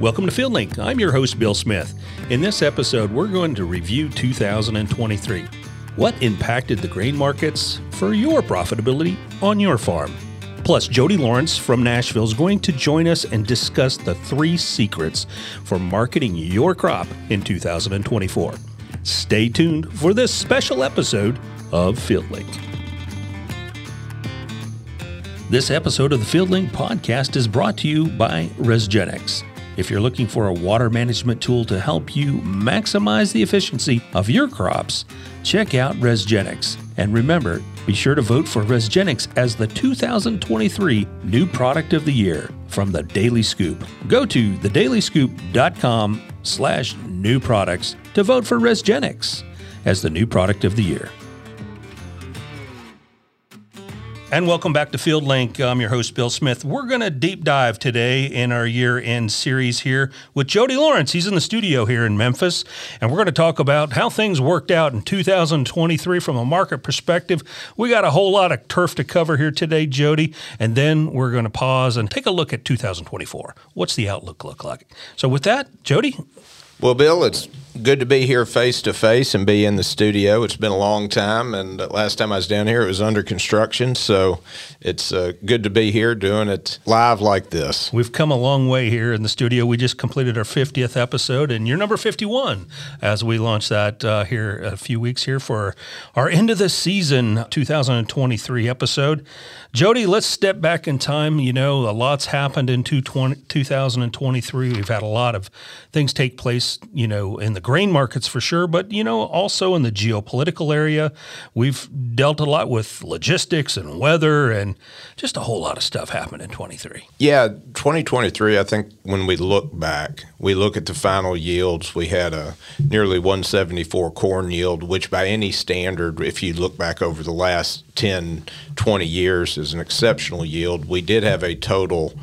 Welcome to FieldLink. I'm your host, Bill Smith. In this episode, we're going to review 2023. What impacted the grain markets for your profitability on your farm? Plus, Jody Lawrence from Nashville is going to join us and discuss the three secrets for marketing your crop in 2024. Stay tuned for this special episode of FieldLink. This episode of the FieldLink podcast is brought to you by Resgenix. If you're looking for a water management tool to help you maximize the efficiency of your crops, check out Resgenix. And remember, be sure to vote for Resgenix as the 2023 New Product of the Year from The Daily Scoop. Go to thedailyscoop.com slash new products to vote for Resgenix as the new product of the year. And welcome back to FieldLink. I'm your host, Bill Smith. We're going to deep dive today in our year end series here with Jody Lawrence. He's in the studio here in Memphis, and we're going to talk about how things worked out in 2023 from a market perspective. We got a whole lot of turf to cover here today, Jody, and then we're going to pause and take a look at 2024. What's the outlook look like? So, with that, Jody, well, Bill, it's good to be here face to face and be in the studio. It's been a long time, and last time I was down here, it was under construction. So it's uh, good to be here doing it live like this. We've come a long way here in the studio. We just completed our 50th episode, and you're number 51 as we launch that uh, here a few weeks here for our end of the season 2023 episode. Jody, let's step back in time. You know, a lot's happened in 2023. We've had a lot of things take place, you know, in the grain markets for sure, but, you know, also in the geopolitical area. We've dealt a lot with logistics and weather and just a whole lot of stuff happened in 23. Yeah, 2023, I think when we look back, we look at the final yields, we had a nearly 174 corn yield, which by any standard, if you look back over the last 10, 20 years, is an exceptional yield. We did have a total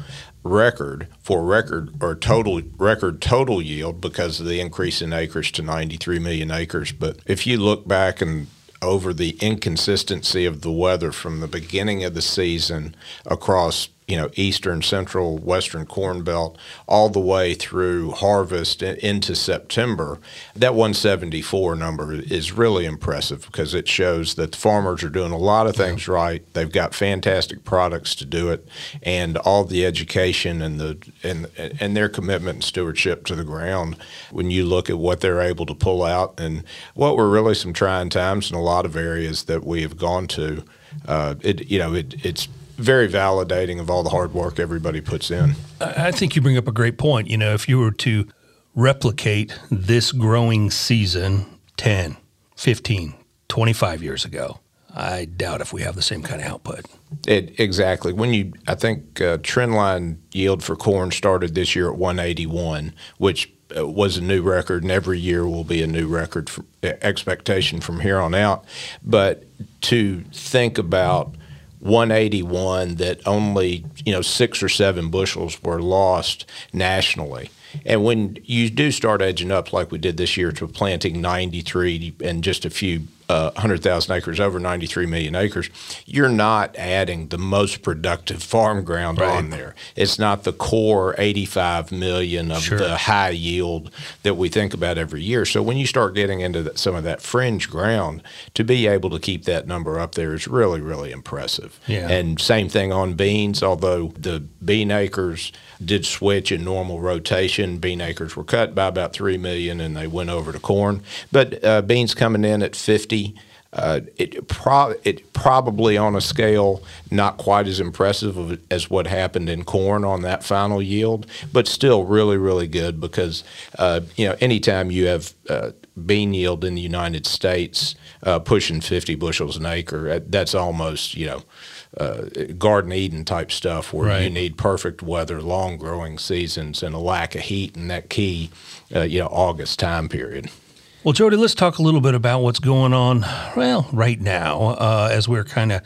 record for record or total record total yield because of the increase in acres to 93 million acres. But if you look back and over the inconsistency of the weather from the beginning of the season across you know, eastern, central, western corn belt, all the way through harvest into September, that 174 number is really impressive because it shows that the farmers are doing a lot of things right. They've got fantastic products to do it, and all the education and the and and their commitment and stewardship to the ground. When you look at what they're able to pull out, and what were really some trying times in a lot of areas that we have gone to, uh, it you know it, it's very validating of all the hard work everybody puts in. I think you bring up a great point. You know, if you were to replicate this growing season 10, 15, 25 years ago, I doubt if we have the same kind of output. It, exactly. When you, I think uh, trendline yield for corn started this year at 181, which uh, was a new record, and every year will be a new record for, expectation from here on out. But to think about 181 that only you know six or seven bushels were lost nationally. And when you do start edging up like we did this year to planting 93 and just a few uh, 100,000 acres, over 93 million acres, you're not adding the most productive farm ground right. on there. It's not the core 85 million of sure. the high yield that we think about every year. So when you start getting into some of that fringe ground, to be able to keep that number up there is really, really impressive. Yeah. And same thing on beans, although the bean acres did switch in normal rotation. Bean acres were cut by about 3 million and they went over to corn. But uh, beans coming in at 50 uh, it, pro- it probably on a scale not quite as impressive as what happened in corn on that final yield, but still really, really good because uh, you know anytime you have uh, bean yield in the United States uh, pushing 50 bushels an acre, that's almost you know. Uh, Garden Eden type stuff where right. you need perfect weather, long growing seasons, and a lack of heat in that key, uh, you know, August time period. Well, Jody, let's talk a little bit about what's going on, well, right now, uh, as we're kind of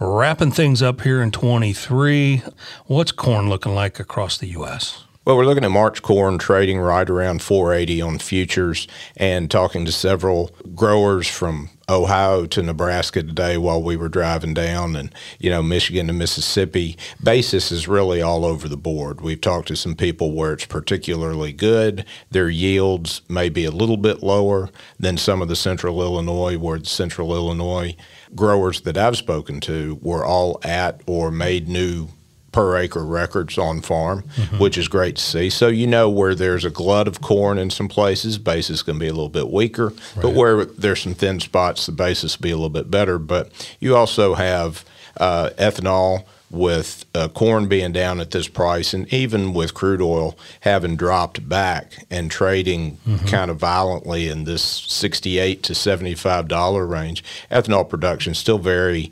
wrapping things up here in 23. What's corn looking like across the U.S.? Well, we're looking at March corn trading right around 480 on futures and talking to several growers from Ohio to Nebraska today while we were driving down and you know Michigan to Mississippi basis is really all over the board. We've talked to some people where it's particularly good. Their yields may be a little bit lower than some of the central Illinois where the central Illinois growers that I've spoken to were all at or made new per acre records on farm, mm-hmm. which is great to see. So you know where there's a glut of corn in some places, basis can be a little bit weaker, right. but where there's some thin spots, the basis will be a little bit better. But you also have uh, ethanol with uh, corn being down at this price, and even with crude oil having dropped back and trading mm-hmm. kind of violently in this 68 to 75 dollar range, ethanol production is still very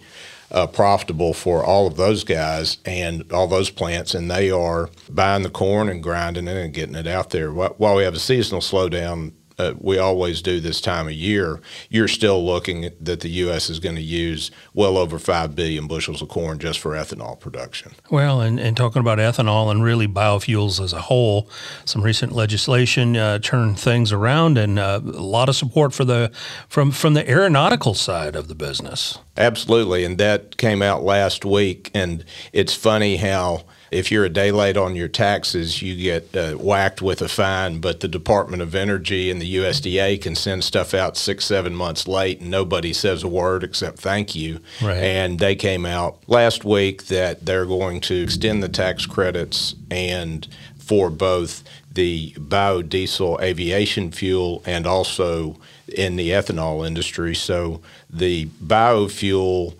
uh, profitable for all of those guys and all those plants, and they are buying the corn and grinding it and getting it out there. While we have a seasonal slowdown uh, we always do this time of year, you're still looking at, that the U.S. is going to use well over 5 billion bushels of corn just for ethanol production. Well, and, and talking about ethanol and really biofuels as a whole, some recent legislation uh, turned things around and uh, a lot of support for the from, from the aeronautical side of the business. Absolutely, and that came out last week, and it's funny how – if you're a day late on your taxes, you get uh, whacked with a fine. But the Department of Energy and the USDA can send stuff out six, seven months late, and nobody says a word except thank you. Right. And they came out last week that they're going to extend the tax credits and for both the biodiesel aviation fuel and also in the ethanol industry. So the biofuel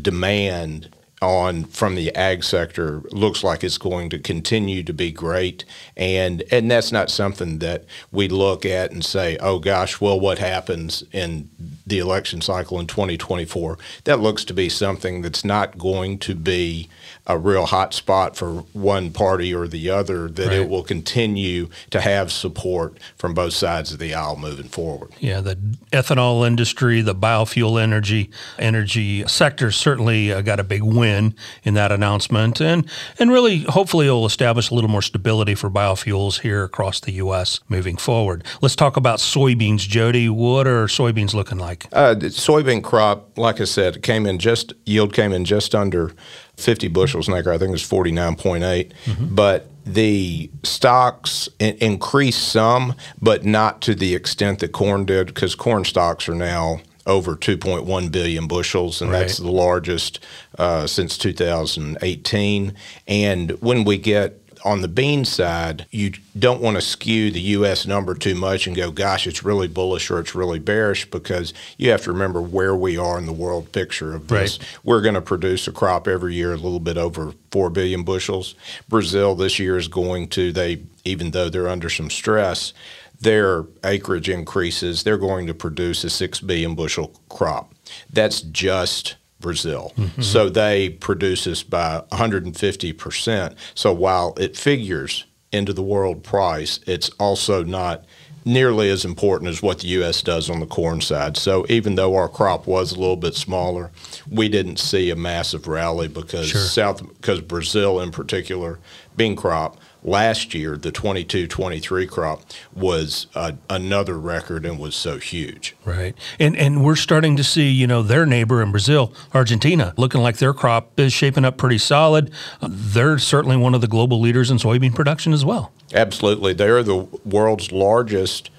demand on from the ag sector looks like it's going to continue to be great. And and that's not something that we look at and say oh gosh well what happens in the election cycle in 2024 that looks to be something that's not going to be a real hot spot for one party or the other, that right. it will continue to have support from both sides of the aisle moving forward. Yeah, the ethanol industry, the biofuel energy energy sector certainly uh, got a big win in that announcement, and and really hopefully it will establish a little more stability for biofuels here across the U.S. moving forward. Let's talk about soybeans, Jody. What are soybeans looking like? Uh, the soybean crop, like I said, came in just yield came in just under 50 bushels an acre. I think it was 49.8. Mm-hmm. But the stocks in- increased some, but not to the extent that corn did, because corn stocks are now over 2.1 billion bushels, and right. that's the largest uh, since 2018. And when we get on the bean side, you don't want to skew the U.S. number too much and go, gosh, it's really bullish or it's really bearish because you have to remember where we are in the world picture of this. Right. We're going to produce a crop every year a little bit over 4 billion bushels. Brazil this year is going to, they even though they're under some stress, their acreage increases, they're going to produce a 6 billion bushel crop. That's just Brazil. Mm-hmm. So they produce this by 150%. So while it figures into the world price, it's also not nearly as important as what the U.S. does on the corn side. So even though our crop was a little bit smaller, we didn't see a massive rally because sure. South because Brazil in particular bean crop last year, the 22 23 crop was uh, another record and was so huge. Right. And, and we're starting to see, you know, their neighbor in Brazil, Argentina, looking like their crop is shaping up pretty solid. they're certainly one of the global leaders in soybean production as well. Absolutely. They're the world's largest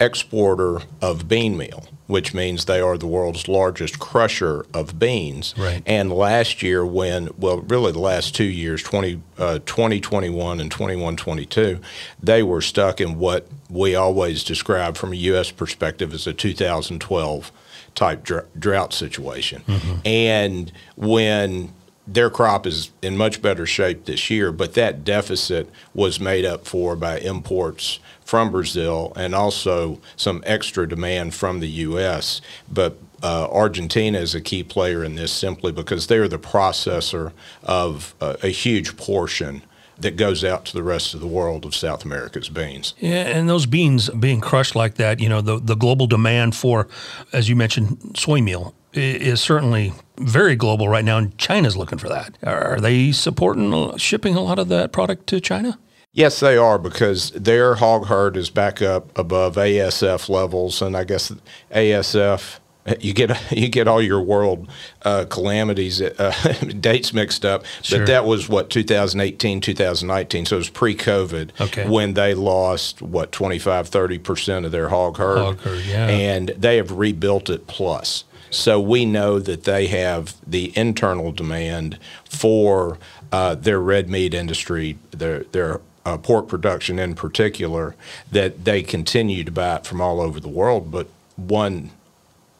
exporter of bean meal which means they are the world's largest crusher of beans. Right. And last year, when, well, really the last two years, 20, uh, 2021 and 21 22, they were stuck in what we always describe from a U.S. perspective as a 2012 type dr- drought situation. Mm-hmm. And when their crop is in much better shape this year, but that deficit was made up for by imports from Brazil and also some extra demand from the U.S. But uh, Argentina is a key player in this simply because they're the processor of a, a huge portion that goes out to the rest of the world of South America's beans. Yeah, and those beans being crushed like that, you know, the, the global demand for, as you mentioned, soy meal is certainly very global right now, and China's looking for that. Are they supporting shipping a lot of that product to China? Yes, they are because their hog herd is back up above ASF levels, and I guess ASF you get you get all your world uh, calamities uh, dates mixed up Sure. but that was what 2018 2019 so it was pre-covid Okay. when they lost what 25 30% of their hog herd, Hog herd, yeah. and they have rebuilt it plus so we know that they have the internal demand for uh, their red meat industry their their uh, pork production in particular that they continue to buy it from all over the world. But one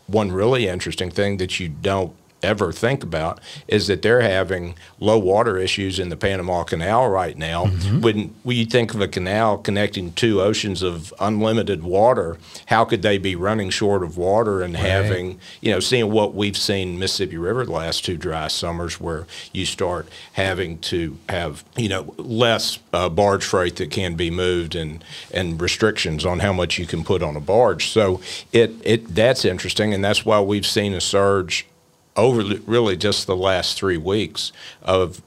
one really interesting thing that you don't ever think about is that they're having low water issues in the Panama Canal right now. When, when you think of a canal connecting two oceans of unlimited water, how could they be running short of water and having, you know, seeing what we've seen Mississippi River the last two dry summers where you start having to have, you know, less uh, barge freight that can be moved and, and restrictions on how much you can put on a barge. So it, it that's interesting, and that's why we've seen a surge over really just the last three weeks of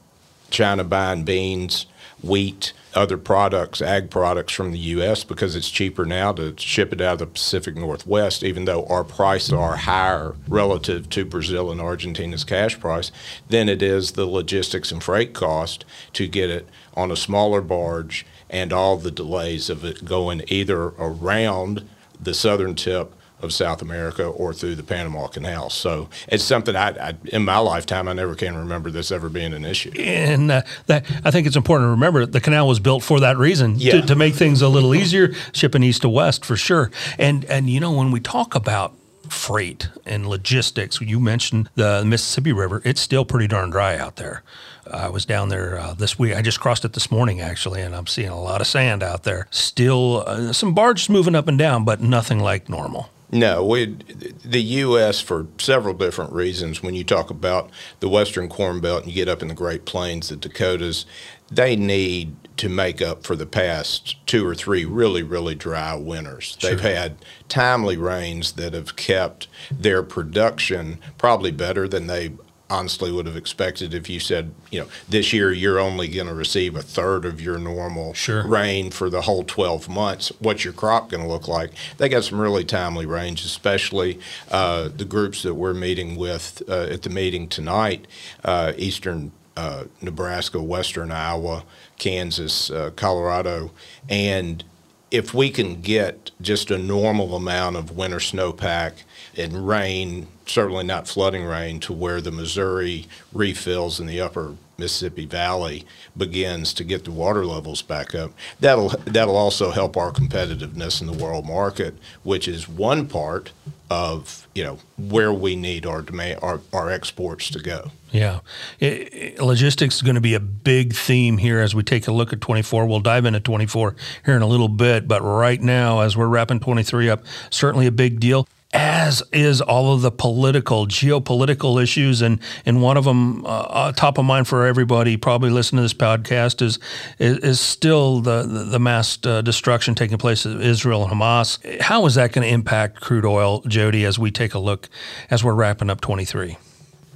China buying beans, wheat, other products, ag products from the U.S. because it's cheaper now to ship it out of the Pacific Northwest, even though our prices are higher relative to Brazil and Argentina's cash price than it is the logistics and freight cost to get it on a smaller barge and all the delays of it going either around the southern tip of South America or through the Panama Canal. So it's something I, I in my lifetime I never can remember this ever being an issue. And uh, that I think it's important to remember the canal was built for that reason Yeah. to, to make things a little easier, shipping east to west for sure. And and you know when we talk about freight and logistics, you mentioned the Mississippi River. It's still pretty darn dry out there. I was down there uh, this week. I just crossed it this morning actually, and I'm seeing a lot of sand out there. Still uh, some barges moving up and down, but nothing like normal. No, we, the U.S. for several different reasons. When you talk about the Western Corn Belt and you get up in the Great Plains, the Dakotas, they need to make up for the past two or three really, really dry winters. They've had timely rains that have kept their production probably better than they honestly would have expected if you said, you know, this year you're only going to receive a third of your normal Sure. rain for the whole 12 months. What's your crop going to look like? They got some really timely rains, especially uh, the groups that we're meeting with uh, at the meeting tonight, uh, eastern uh, Nebraska, western Iowa, Kansas, uh, Colorado, and if we can get just a normal amount of winter snowpack and rain, certainly not flooding rain, to where the Missouri refills in the upper Mississippi Valley begins to get the water levels back up, that'll that'll also help our competitiveness in the world market, which is one part of you know where we need our demand our, our exports to go. Yeah. I- I- logistics is going to be a big theme here as we take a look at 24. We'll dive into 24 here in a little bit, but right now, as we're wrapping 23 up, certainly a big deal. As is all of the political, geopolitical issues, and and one of them uh, uh, top of mind for everybody, probably listening to this podcast, is is, is still the the, the mass uh, destruction taking place in Israel and Hamas. How is that going to impact crude oil, Jody? As we take a look, as we're wrapping up 23.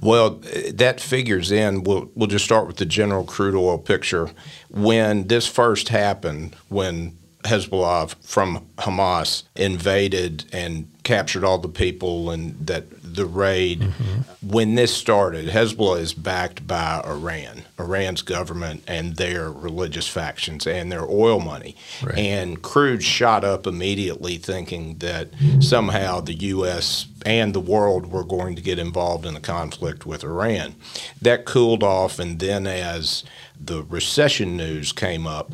Well, that figures in. We'll we'll just start with the general crude oil picture. When this first happened, when Hezbollah from Hamas invaded and captured all the people and that the raid mm-hmm. when this started Hezbollah is backed by Iran Iran's government and their religious factions and their oil money. Right. and crude shot up immediately thinking that somehow the US and the world were going to get involved in a conflict with Iran. That cooled off and then as the recession news came up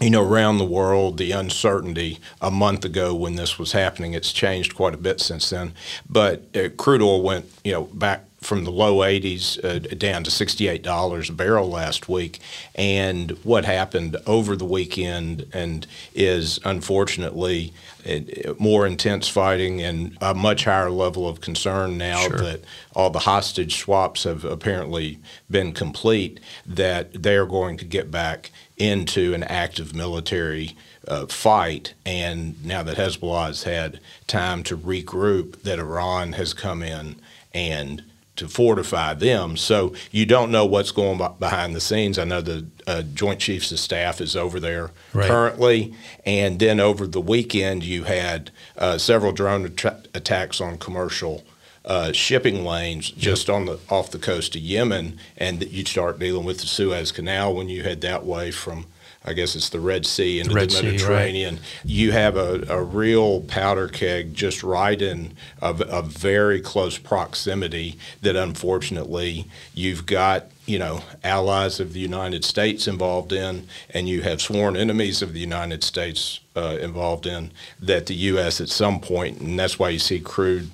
you know, around the world, the uncertainty a month ago when this was happening, it's changed quite a bit since then. But uh, crude oil went, you know, back from the low 80s uh, down to $68 a barrel last week. And what happened over the weekend and is unfortunately uh, more intense fighting and a much higher level of concern now Sure. that all the hostage swaps have apparently been complete, that they're going to get back into an active military uh, fight. And now that Hezbollah has had time to regroup, that Iran has come in and to fortify them. So you don't know what's going behind the scenes. I know the uh, Joint Chiefs of Staff is over there right. currently, and then over the weekend you had uh, several drone att- attacks on commercial. Uh, shipping lanes just yep. on the off the coast of Yemen, and you'd start dealing with the Suez Canal when you head that way from I guess it's the Red Sea into Red the Mediterranean. Sea, right. You have a, a real powder keg just right in a, a very close proximity that unfortunately you've got you know allies of the United States involved in, and you have sworn enemies of the United States uh, involved in that the U.S. at some point, and that's why you see crude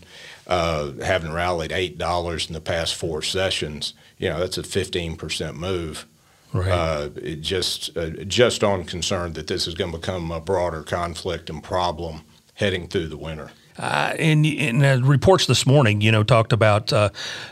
uh, having rallied eight dollars in the past four sessions. You know that's a fifteen percent move. Right. Uh, just uh, just on concern that this is going to become a broader conflict and problem heading through the winter. Uh, in, in uh, reports this morning, you know, talked about uh,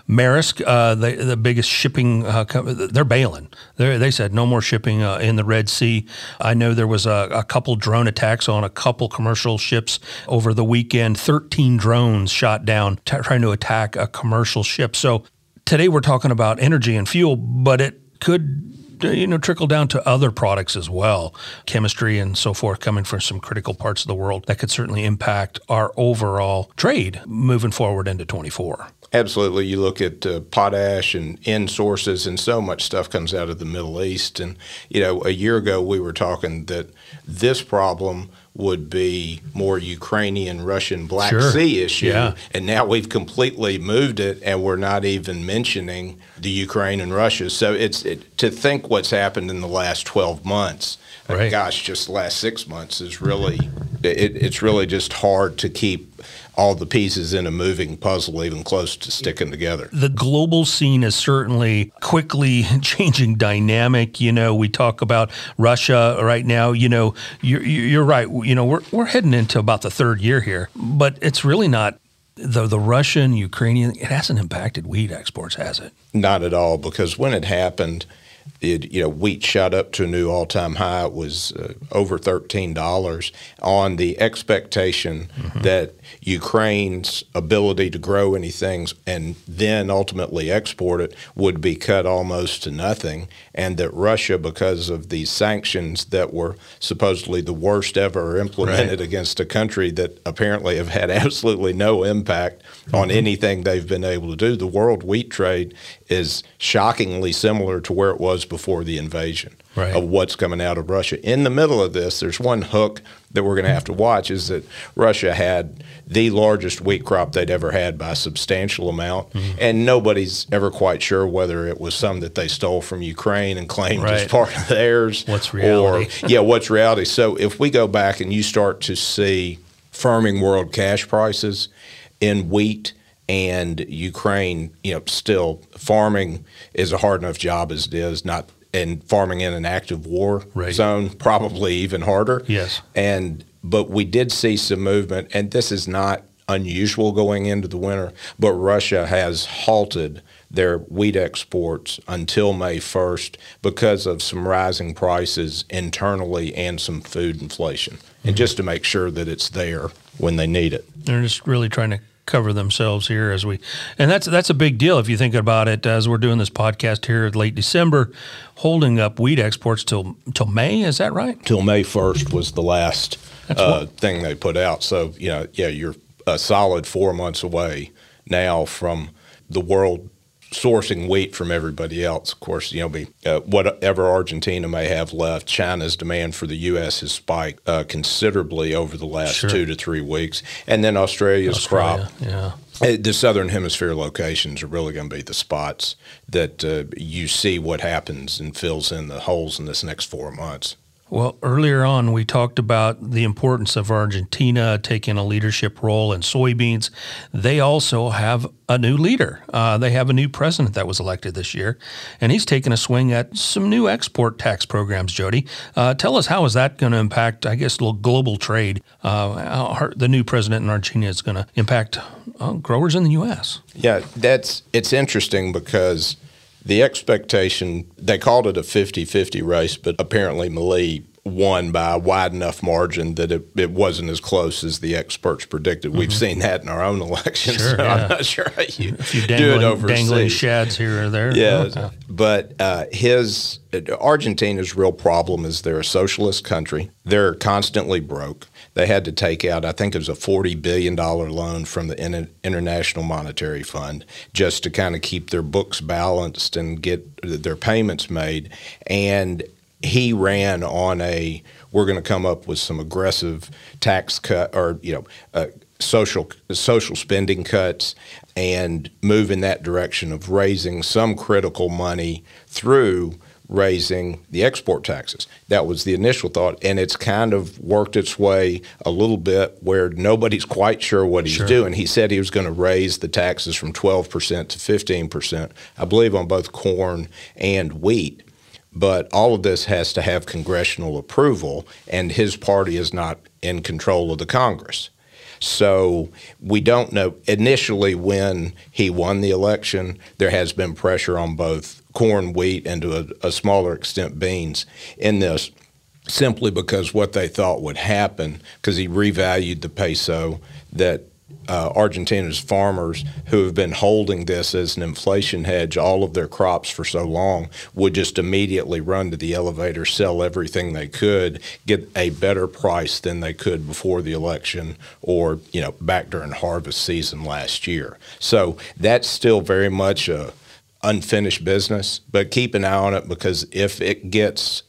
Maersk, uh, the, the biggest shipping. Uh, they're bailing. They're, they said no more shipping uh, in the Red Sea. I know there was a, a, couple drone attacks on a couple commercial ships over the weekend. Thirteen drones shot down t- trying to attack a commercial ship. So today we're talking about energy and fuel, but it could you know trickle down to other products as well, chemistry and so forth, coming from some critical parts of the world that could certainly impact our overall trade moving forward into 24. Absolutely. You look at uh, potash and N sources, and so much stuff comes out of the Middle East. And, you know, a year ago we were talking that this problem would be more Ukrainian Russian Black sure. Sea issue. Yeah. And now we've completely moved it and we're not even mentioning the Ukraine and Russia. So it's it, to think what's happened in the last 12 months. Right. gosh, just the last six months is really, it, it's really just hard to keep all the pieces in a moving puzzle even close to sticking together. The global scene is certainly quickly changing dynamic. You know, we talk about Russia right now. You know, you're, you're right. You know, we're, we're heading into about the third year here, but it's really not the the Russian Ukrainian. It hasn't impacted wheat exports, has it? Not at all, because when it happened, it, you know, wheat shot up to a new all-time high. It was uh, over thirteen dollars on the expectation mm-hmm. that Ukraine's ability to grow anything and then ultimately export it would be cut almost to nothing, and that Russia, because of these sanctions that were supposedly the worst ever implemented right. against a country that apparently have had absolutely no impact mm-hmm. on anything they've been able to do, the world wheat trade is shockingly similar to where it was before the invasion right. of what's coming out of Russia. In the middle of this, there's one hook that we're going to have to watch is that Russia had the largest wheat crop they'd ever had by a substantial amount, mm-hmm. and nobody's ever quite sure whether it was some that they stole from Ukraine and claimed right. as part of theirs. What's reality? Or, yeah, what's reality? So if we go back and you start to see firming world cash prices in wheat – and Ukraine, you know, still farming is a hard enough job as it is. Not and farming in an active war right. zone probably even harder. Yes. And but we did see some movement, and this is not unusual going into the winter. But Russia has halted their wheat exports until May 1st because of some rising prices internally and some food inflation, mm-hmm. and just to make sure that it's there when they need it. They're just really trying to cover themselves here as we and that's that's a big deal if you think about it as we're doing this podcast here late December holding up wheat exports till till May is that right? Till May 1st was the last uh, thing they put out. So you know yeah you're a solid 4 months away now from the world sourcing wheat from everybody else. Of course, you know, be, uh, whatever Argentina may have left, China's demand for the U.S. has spiked uh, considerably over the last sure. two to three weeks, and then Australia's Australia, crop. Yeah. Uh, the southern hemisphere locations are really going to be the spots that uh, you see what happens and fills in the holes in this next four months. Well, earlier on, we talked about the importance of Argentina taking a leadership role in soybeans. They also have a new leader. Uh, they have a new president that was elected this year, and he's taking a swing at some new export tax programs. Jody, uh, tell us how is that going to impact, I guess, global trade? Uh, the new president in Argentina is going to impact uh, growers in the U.S. Yeah, that's it's interesting because the expectation, they called it a 50 50 race, but apparently Milei won by a wide enough margin that it, it wasn't as close as the experts predicted. Mm-hmm. We've seen that in our own elections. Sure, so yeah. I'm not sure how you dangling, do it overseas. Dangling shads here or there. Yeah, but uh, his Argentina's real problem is they're a socialist country. They're constantly broke. They had to take out, I think it was a $40 billion loan from the International Monetary Fund just to kind of keep their books balanced and get their payments made. And he ran on a we're going to come up with some aggressive tax cut or you know uh, social social spending cuts and move in that direction of raising some critical money through raising the export taxes. That was the initial thought, and it's kind of worked its way a little bit where nobody's quite sure what he's sure. doing. He said he was going to raise the taxes from 12% to 15%, I believe, on both corn and wheat. But all of this has to have congressional approval, and his party is not in control of the Congress. So we don't know. Initially, when he won the election, there has been pressure on both corn, wheat, and to a, a smaller extent, beans in this simply because what they thought would happen, because he revalued the peso, that uh, Argentina's farmers who have been holding this as an inflation hedge, all of their crops for so long, would just immediately run to the elevator, sell everything they could, get a better price than they could before the election or you know back during harvest season last year. So that's still very much a unfinished business, but keep an eye on it because if it gets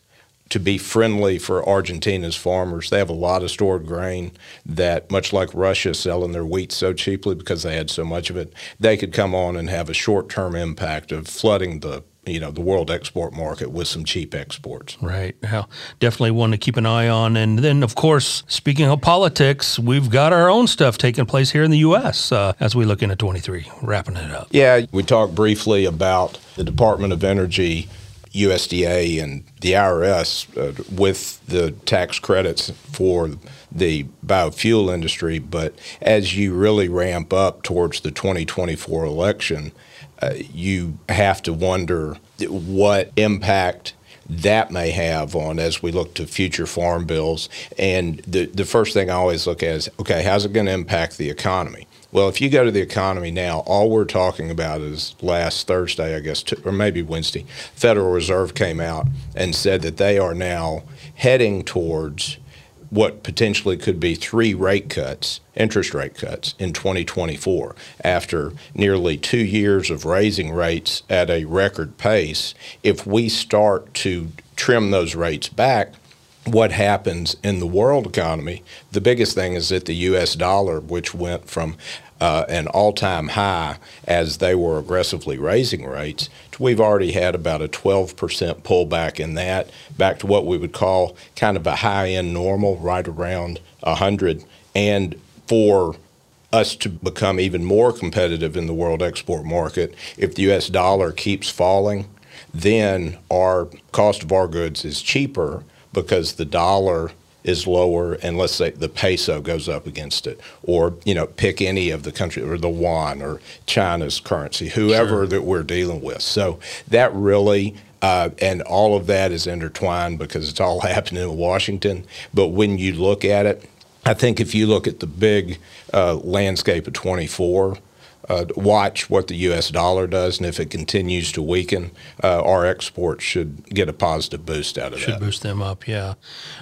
to be friendly for Argentina's farmers. They have a lot of stored grain that, much like Russia selling their wheat so cheaply because they had so much of it, they could come on and have a short term impact of flooding the you know the world export market with some cheap exports. Right. Yeah. Definitely one to keep an eye on. And then, of course, speaking of politics, we've got our own stuff taking place here in the U.S. Uh, as we look into 23. Wrapping it up. Yeah, we talked briefly about the Department of Energy USDA and the IRS uh, with the tax credits for the biofuel industry. But as you really ramp up towards the 2024 election, uh, you have to wonder what impact that may have on as we look to future farm bills. And the, the first thing I always look at is okay, how's it going to impact the economy? Well, if you go to the economy now, all we're talking about is last Thursday, I guess, or maybe Wednesday, Federal Reserve came out and said that they are now heading towards what potentially could be three rate cuts, interest rate cuts in 2024 after nearly two years of raising rates at a record pace. If we start to trim those rates back, what happens in the world economy, the biggest thing is that the US dollar, which went from uh, an all time high as they were aggressively raising rates, we've already had about a 12% pullback in that, back to what we would call kind of a high end normal, right around 100. And for us to become even more competitive in the world export market, if the US dollar keeps falling, then our cost of our goods is cheaper because the dollar is lower and let's say the peso goes up against it or you know pick any of the country or the yuan or China's currency whoever sure. that we're dealing with so that really uh, and all of that is intertwined because it's all happening in Washington but when you look at it I think if you look at the big uh, landscape of 24 uh, watch what the U.S. dollar does, and if it continues to weaken, uh, our exports should get a positive boost out of should that. Should boost them up, yeah.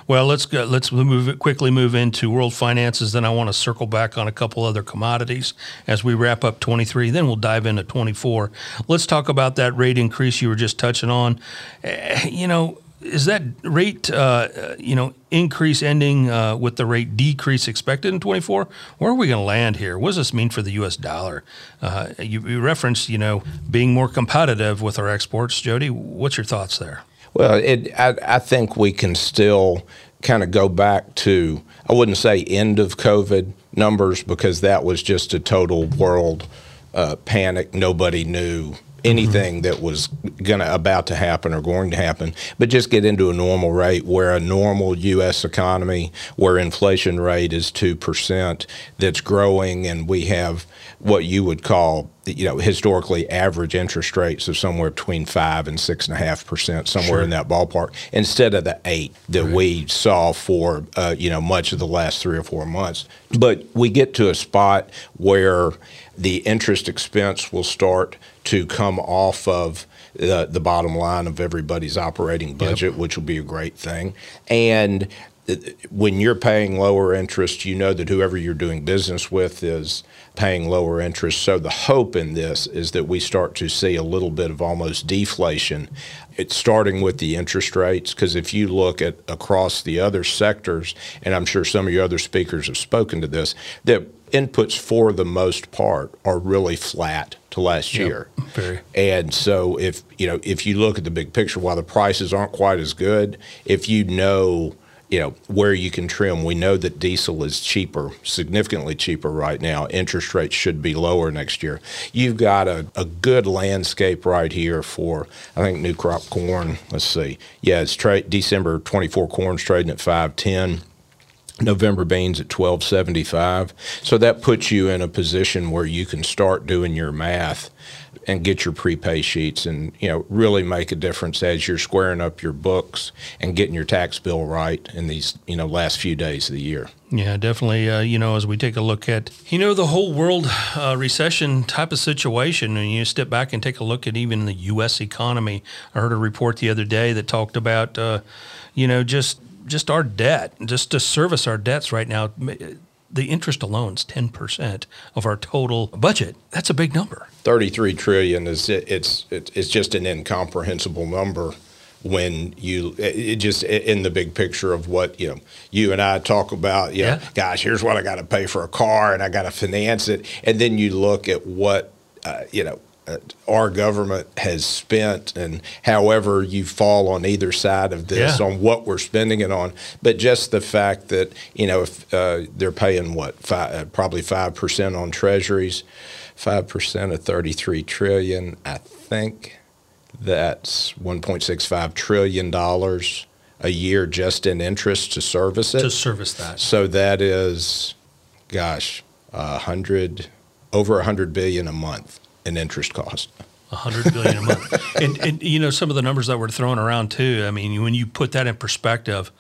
Well, let's go, let's move quickly move into world finances. Then I want to circle back on a couple other commodities as we wrap up 23. Then we'll dive into 24. Let's talk about that rate increase you were just touching on. Uh, you know, is that rate, uh, you know, increase ending uh, with the rate decrease expected in 24? Where are we going to land here? What does this mean for the U.S. dollar? Uh, you, you, referenced, you know, being more competitive with our exports. Jody, what's your thoughts there? Well, it, I, I think we can still kind of go back to, I wouldn't say end of COVID numbers because that was just a total world uh, panic. Nobody knew anything mm-hmm. that was gonna about to happen or going to happen, but just get into a normal rate where a normal U.S. economy, where inflation rate is two percent, that's growing, and we have what you would call you know, historically average interest rates of somewhere between five and six and a half percent, somewhere Sure. in that ballpark, instead of the eight that we saw for uh, you know much of the last three or four months. But we get to a spot where the interest expense will start to come off of the, the bottom line of everybody's operating budget, which will be a great thing. And uh, when you're paying lower interest, you know that whoever you're doing business with is paying lower interest. So the hope in this is that we start to see a little bit of almost deflation. It's starting with the interest rates because if you look at across the other sectors, and I'm sure some of your other speakers have spoken to this, that inputs for the most part are really flat to last year. very. And so if you know if you look at the big picture, while the prices aren't quite as good, if you know you know where you can trim, we know that diesel is cheaper, significantly cheaper right now. Interest rates should be lower next year. You've got a, a good landscape right here for I think new crop corn. Let's see, yeah, it's trade December twenty four corn's trading at five ten. November beans at 1275. So that puts you in a position where you can start doing your math and get your prepay sheets and you know really make a difference as you're squaring up your books and getting your tax bill right in these you know last few days of the year. Yeah, definitely. Uh, you know, as we take a look at, you know, the whole world uh, recession type of situation, and you step back and take a look at even the U.S. economy. I heard a report the other day that talked about, uh, you know, just just our debt, just to service our debts right now. The interest alone is ten percent of our total budget. That's a big number. 33 trillion is it's it's just an incomprehensible number when you it just in the big picture of what you know you and I talk about you know, Yeah. gosh here's what I got to pay for a car and I got to finance it and then you look at what uh, you know our government has spent and however you fall on either side of this Yeah. on what we're spending it on but just the fact that you know if uh, they're paying what five, uh, probably 5% on treasuries 5% of 33 trillion i think that's 1.65 trillion dollars a year just in interest to service it To service that. so that is gosh a hundred over a hundred billion a month in interest cost A hundred billion a month, and, and you know some of the numbers that we're throwing around too. I mean, when you put that in perspective,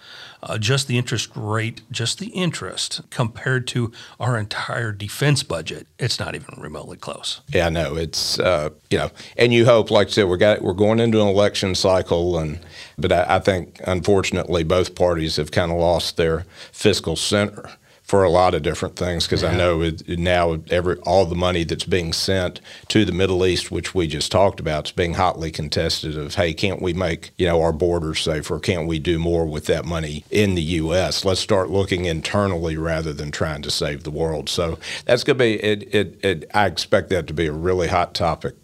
uh, just the interest rate, just the interest compared to our entire defense budget, it's not even remotely close. Yeah, I know it's uh, you know, and you hope, like I said, we're got we're going into an election cycle, and but I, I think unfortunately both parties have kind of lost their fiscal center for a lot of different things because I Yeah. know it, now every all the money that's being sent to the Middle East, which we just talked about, is being hotly contested. Of hey, can't we make you know our borders safer? Can't we do more with that money in the U.S.? Let's start looking internally rather than trying to save the world. So that's going to be it, it. It I expect that to be a really hot topic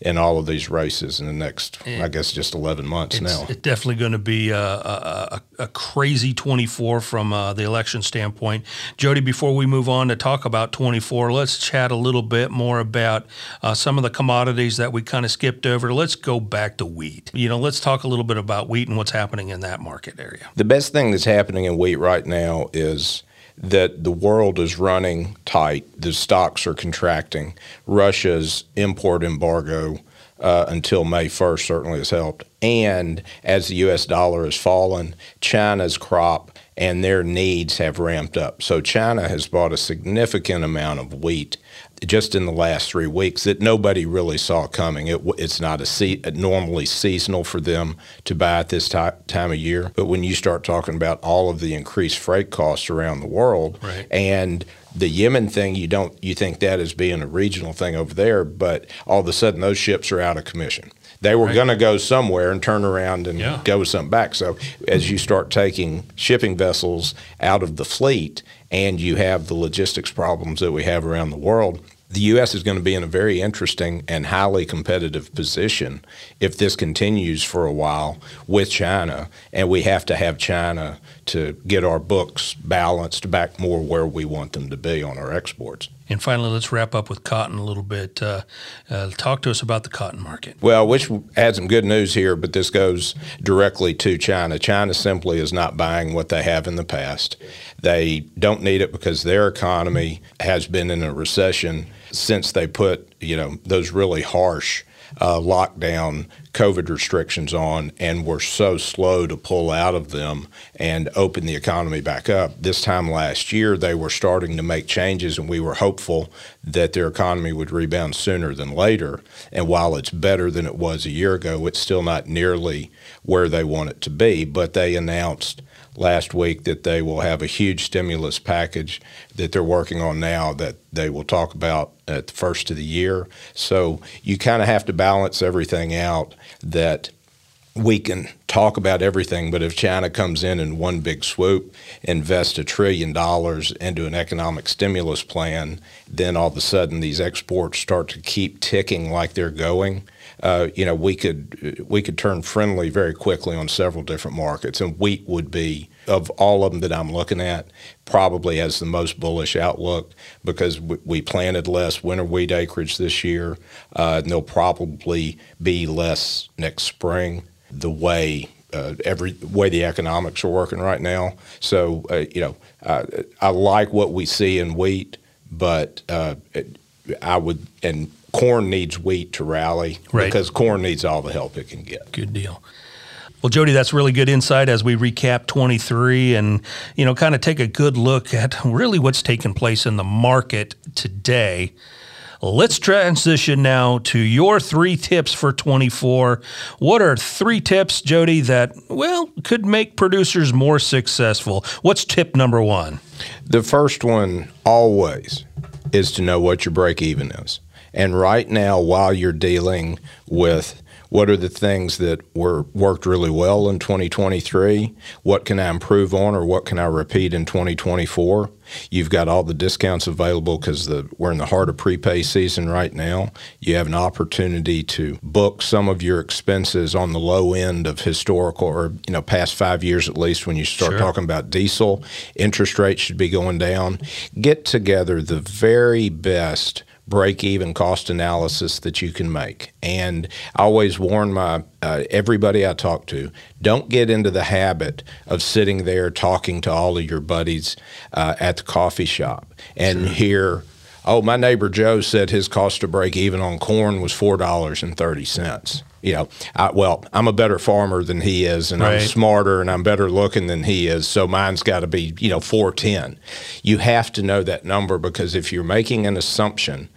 in all of these races in the next, I guess, just eleven months It's, now. it's definitely going to be a, a, a, a crazy 24 from uh, the election standpoint. Jody, before we move on to talk about 24, let's chat a little bit more about uh, some of the commodities that we kind of skipped over. Let's go back to wheat. You know, let's talk a little bit about wheat and what's happening in that market area. The best thing that's happening in wheat right now is that the world is running tight. The stocks are contracting. Russia's import embargo uh, until May 1st certainly has helped. And as the U.S. dollar has fallen, China's crop and their needs have ramped up. So China has bought a significant amount of wheat just in the last three weeks that nobody really saw coming. It, it's not a se- normally seasonal for them to buy at this ti- time of year. But when you start talking about all of the increased freight costs around the world, Right. and the Yemen thing, you don't you think that as being a regional thing over there, but all of a sudden those ships are out of commission. They were Right. going to go somewhere and turn around and Yeah. go something back. So as you start taking shipping vessels out of the fleet and you have the logistics problems that we have around the world, the U.S. is going to be in a very interesting and highly competitive position if this continues for a while with China, and we have to have China to get our books balanced back more where we want them to be on our exports. And finally, let's wrap up with cotton a little bit. Uh, uh, talk to us about the cotton market. Well, which had some good news here, but this goes directly to China. China simply is not buying what they have in the past. They don't need it because their economy has been in a recession since they put, you know, those really harsh uh, lockdown COVID restrictions on and were so slow to pull out of them and open the economy back up. This time last year, they were starting to make changes, and we were hopeful that their economy would rebound sooner than later. And while it's better than it was a year ago, it's still not nearly where they want it to be. But they announced last week that they will have a huge stimulus package that they're working on now that they will talk about at the first of the year. So you kind of have to balance everything out that we can talk about everything, but if China comes in in one big swoop, invest a trillion dollars into an economic stimulus plan, then all of a sudden these exports start to keep ticking like they're going uh, you know, we could we could turn friendly very quickly on several different markets, and wheat would be of all of them that I'm looking at probably has the most bullish outlook because we, we planted less winter wheat acreage this year, uh, and there'll probably be less next spring. The way uh, every way the economics are working right now, so uh, you know, I like what we see in wheat, but uh, I would and corn needs wheat to rally right. because corn needs all the help it can get. Good deal. Well, Jody, that's really good insight as we recap 23 and, you know, kind of take a good look at really what's taking place in the market today. Let's transition now to your three tips for 24. What are three tips, Jody, that, well, could make producers more successful? What's tip number one? The first one always is to know what your break even is. And right now, while you're dealing with what are the things that were worked really well in 2023? What can I improve on, or what can I repeat in 2024? You've got all the discounts available because we're in the heart of prepay season right now. You have an opportunity to book some of your expenses on the low end of historical, or you know, past five years at least. When you start sure. talking about diesel, interest rates should be going down. Get together the very best break even cost analysis that you can make. And I always warn my uh, everybody I talk to, don't get into the habit of sitting there talking to all of your buddies uh, at the coffee shop and sure. hear, oh, my neighbor Joe said his cost to break even on corn was $4.30 you know, I, well, I'm a better farmer than he is, and right. I'm smarter and I'm better looking than he is. So mine's got to be, you know, 410. You have to know that number because if you're making an assumption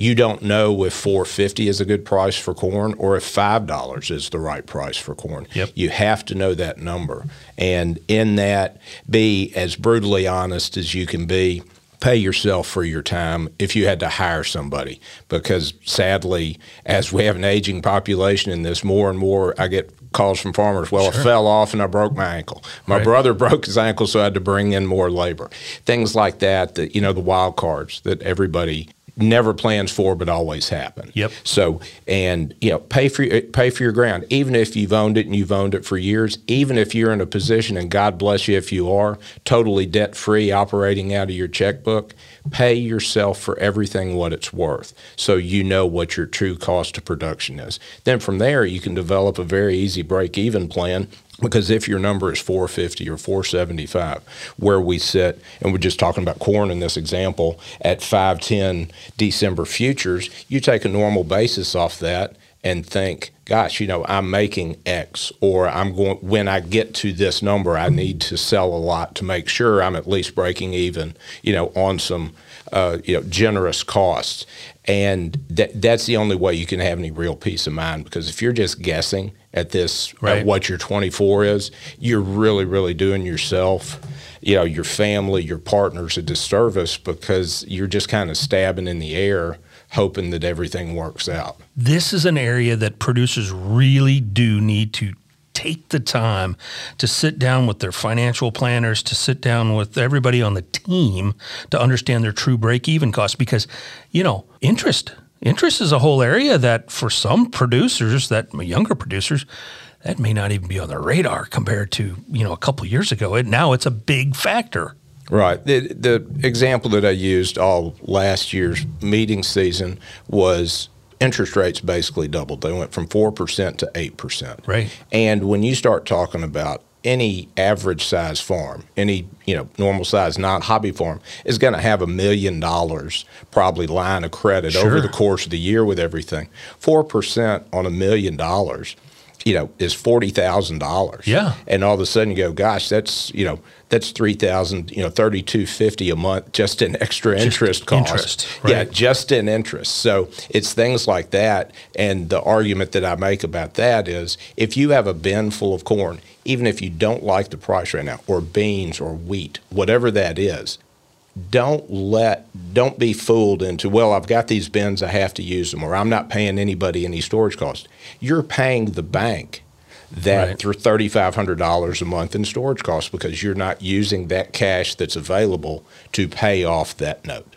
you don't know if 450 is a good price for corn or if $5 is the right price for corn. Yep. You have to know that number. And in that, be as brutally honest as you can be pay yourself for your time if you had to hire somebody because sadly as we have an aging population in this more and more i get calls from farmers well sure. i fell off and i broke my ankle my right. brother broke his ankle so i had to bring in more labor things like that that you know the wild cards that everybody never plans for but always happen. Yep. So and you know pay for pay for your ground even if you've owned it and you've owned it for years even if you're in a position and God bless you if you are totally debt free operating out of your checkbook pay yourself for everything what it's worth so you know what your true cost of production is. Then from there you can develop a very easy break even plan because if your number is 450 or 475, where we sit, and we're just talking about corn in this example, at 510 December futures, you take a normal basis off that and think, gosh, you know, I'm making X, or I'm going, when I get to this number, I need to sell a lot to make sure I'm at least breaking even, you know, on some, uh, you know, generous costs. And that, that's the only way you can have any real peace of mind because if you're just guessing, at this right. at what your 24 is, you're really, really doing yourself, you know, your family, your partners a disservice because you're just kind of stabbing in the air, hoping that everything works out. This is an area that producers really do need to take the time to sit down with their financial planners, to sit down with everybody on the team to understand their true break even costs because, you know, interest Interest is a whole area that for some producers, that younger producers, that may not even be on their radar compared to you know a couple years ago. And now it's a big factor. Right. The, the example that I used all last year's meeting season was interest rates basically doubled. They went from 4% to 8%. Right. And when you start talking about any average size farm, any you know normal size non hobby farm is going to have a million dollars probably line of credit Sure. over the course of the year with everything. Four percent on a million dollars, you know, is forty thousand dollars. Yeah. and all of a sudden you go, gosh, that's you know that's three thousand, you know, thirty two fifty a month just in extra interest costs. interest, Yeah, just in interest. So it's things like that. And the argument that I make about that is if you have a bin full of corn, even if you don't like the price right now, or beans or wheat, whatever that is, don't let don't be fooled into well i've got these bins i have to use them or i'm not paying anybody any storage costs you're paying the bank that Right. through $3500 a month in storage costs because you're not using that cash that's available to pay off that note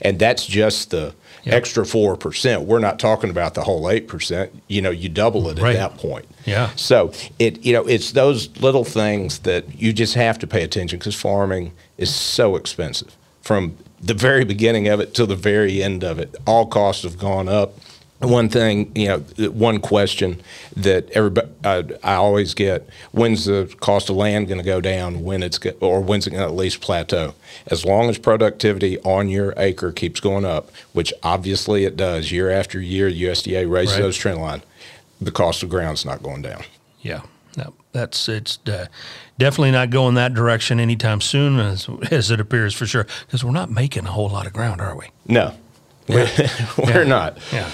and that's just the Yep. extra 4% we're not talking about the whole 8% you know you double it Right. at that point Yeah. so it you know it's those little things that you just have to pay attention because farming is so expensive from the very beginning of it to the very end of it. All costs have gone up. One thing, you know, one question that everybody I, I always get: When's the cost of land going to go down? When it's go, or when's it going to at least plateau? As long as productivity on your acre keeps going up, which obviously it does year after year, USDA raises Right. those trend line. The cost of ground's not going down. Yeah, no, that's it's uh, definitely not going that direction anytime soon, as, as it appears for sure. Because we're not making a whole lot of ground, are we? No, we're, we're Yeah. not. Yeah.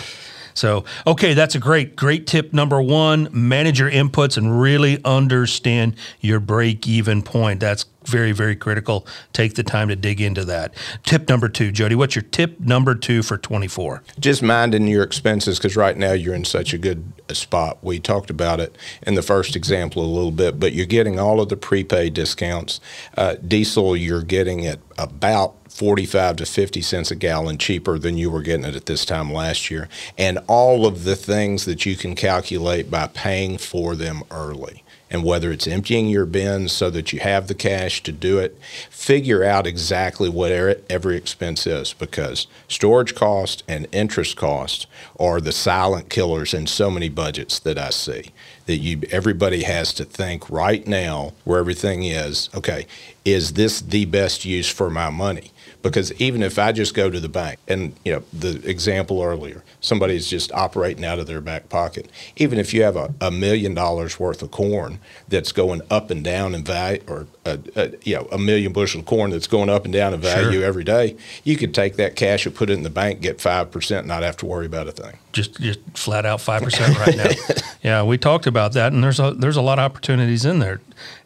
So, okay, that's a great, great tip. Number one, manage your inputs and really understand your break even point. That's very, very critical. Take the time to dig into that. Tip number two, Jody, what's your tip number two for 24? Just minding your expenses because right now you're in such a good uh, spot. We talked about it in the first example a little bit, but you're getting all of the prepaid discounts. Uh, diesel, you're getting it about 45 to 50 cents a gallon cheaper than you were getting it at this time last year. And all of the things that you can calculate by paying for them early. And whether it's emptying your bins so that you have the cash to do it, figure out exactly what er- every expense is because storage cost and interest cost are the silent killers in so many budgets that I see. That you everybody has to think right now where everything is, okay, is this the best use for my money? Because even if I just go to the bank and, you know, the example earlier, somebody's just operating out of their back pocket. Even if you have a, a million dollars worth of corn that's going up and down in value, or, a, a, you know, a million bushel of corn that's going up and down in value Sure. every day, you could take that cash and put it in the bank, get 5%, not have to worry about a thing. Just, just flat out five percent right now. yeah, we talked about that, and there's a there's a lot of opportunities in there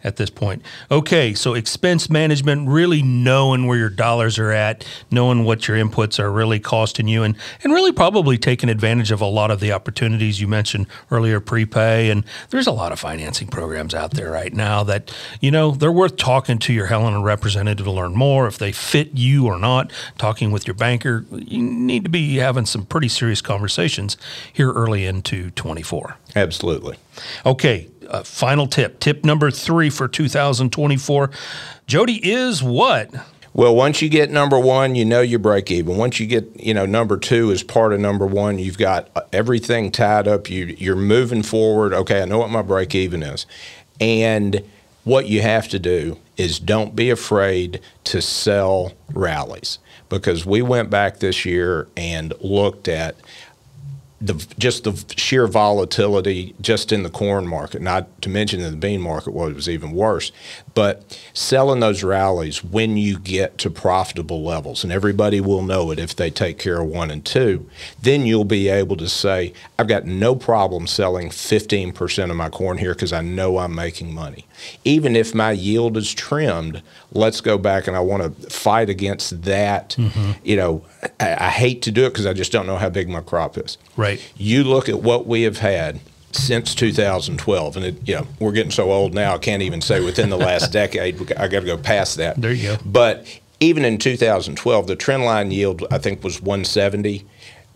at this point. Okay, so expense management, really knowing where your dollars are at, knowing what your inputs are really costing you, and and really probably taking advantage of a lot of the opportunities you mentioned earlier, prepay, and there's a lot of financing programs out there right now that you know they're worth talking to your Helena representative to learn more if they fit you or not. Talking with your banker, you need to be having some pretty serious conversations here early into 24. Absolutely. Okay, uh, final tip. Tip number three for 2024. Jody is what? Well, once you get number one, you know you break even. Once you get, you know, number two is part of number one. You've got uh, everything tied up. You you're moving forward. Okay, I know what my break even is, and what you have to do is don't be afraid to sell rallies because we went back this year and looked at the just the sheer volatility just in the corn market, not to mention in the bean market, was even worse. But selling those rallies when you get to profitable levels, and everybody will know it if they take care of one and two, then you'll be able to say, I've got no problem selling 15% of my corn here because I know I'm making money. Even if my yield is trimmed, let's go back and I want to fight against that. Mm-hmm. You know, I, I hate to do it because I just don't know how big my crop is. Right. You look at what we have had since 2012, and it, you know we're getting so old now. I can't even say within the last decade. I got to go past that. There you go. But even in 2012, the trend line yield I think was 170.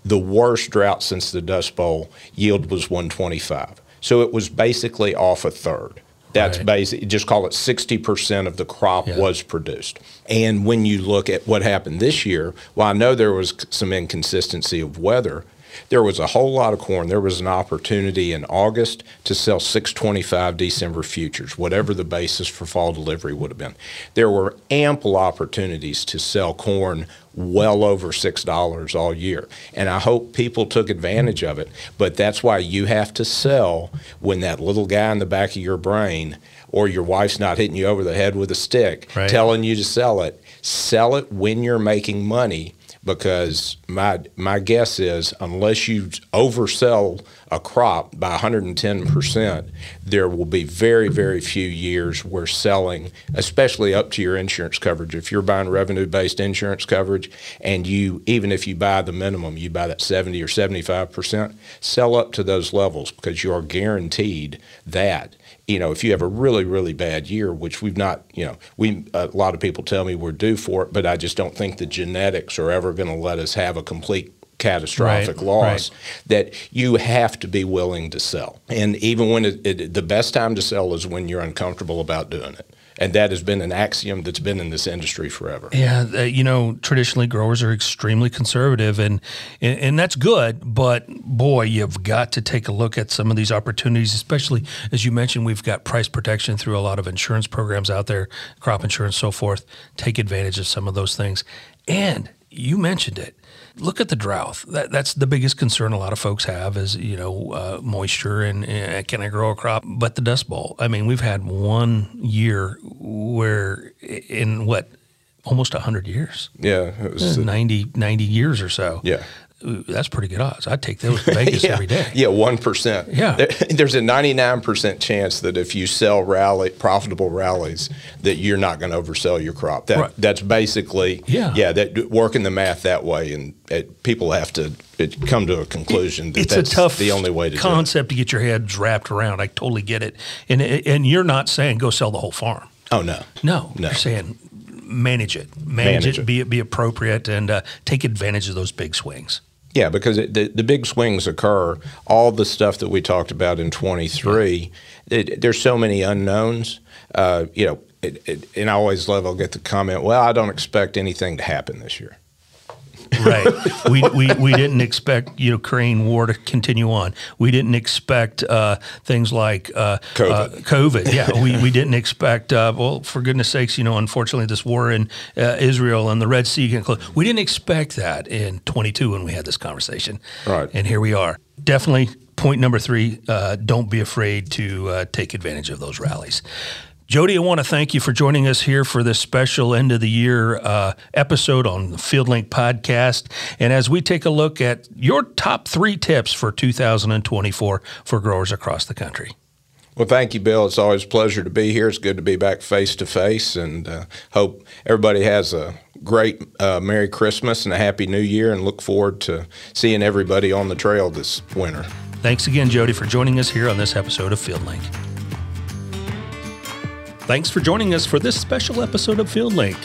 The worst drought since the Dust Bowl yield was 125. So it was basically off a third. That's Right. basic. Just call it sixty percent of the crop Yeah. was produced. And when you look at what happened this year, well, I know there was some inconsistency of weather, there was a whole lot of corn. There was an opportunity in August to sell 625 December futures, whatever the basis for fall delivery would have been. There were ample opportunities to sell corn well over $6 all year. And I hope people took advantage of it. But that's why you have to sell when that little guy in the back of your brain or your wife's not hitting you over the head with a stick Right. telling you to sell it. Sell it when you're making money because my my guess is unless you oversell a crop by 110%, there will be very very few years where selling, especially up to your insurance coverage. If you're buying revenue-based insurance coverage and you even if you buy the minimum, you buy that 70 or 75%, sell up to those levels because you are guaranteed that you know, if you have a really, really bad year, which we've not, you know, we a lot of people tell me we're due for it, but I just don't think the genetics are ever going to let us have a complete catastrophic Right, loss. That you have to be willing to sell, and even when it, it, the best time to sell is when you're uncomfortable about doing it, and that has been an axiom that's been in this industry forever. Yeah, uh, you know, traditionally growers are extremely conservative, and, and and that's good. But boy, you've got to take a look at some of these opportunities, especially as you mentioned, we've got price protection through a lot of insurance programs out there, crop insurance, so forth. Take advantage of some of those things, and you mentioned it. Look at the drought. That, that's the biggest concern a lot of folks have is you know uh, moisture and uh, can I grow a crop? But the Dust Bowl. I mean, we've had one year where in what almost 100 years, Yeah, it was, 90, 90 years or so. yeah. Ooh, That's pretty good odds. I'd take those to Vegas yeah. every day. Yeah, one percent. Yeah. There, there's a 99 percent chance that if you sell rally profitable rallies, that you're not going to oversell your crop. That Right. that's basically Yeah. yeah. That working the math that way, and it, people have to it, come to a conclusion that It's that's a tough the only way to do it. concept to get your head wrapped around. I totally get it. And and you're not saying go sell the whole farm. Oh no, No, No. you're saying manage it, manage, Manage it, it. be be appropriate, and uh, take advantage of those big swings. Yeah, because it, the, the big swings occur. All the stuff that we talked about in 23, it, there's so many unknowns. Uh, you know, it, it, and I always love, I'll get the comment, well, I don't expect anything to happen this year. Right. we, we we didn't expect you know Ukraine war to continue on. We didn't expect uh, things like uh, COVID. Uh, COVID. Yeah. we, we didn't expect. Uh, well, for goodness sakes, you know, unfortunately, this war in uh, Israel and the Red Sea getting closed. We didn't expect that in 22 when we had this conversation. Right. And here we are. Definitely. Point number three: uh, Don't be afraid to uh, take advantage of those rallies. Jody, I want to thank you for joining us here for this special end of the year uh, episode on the FieldLink podcast. And as we take a look at your top three tips for 2024 for growers across the country. Well, thank you, Bill. It's always a pleasure to be here. It's good to be back face to face, and uh, hope everybody has a great uh, Merry Christmas and a Happy New Year, and look forward to seeing everybody on the trail this winter. Thanks again, Jody, for joining us here on this episode of FieldLink. Thanks for joining us for this special episode of FieldLink.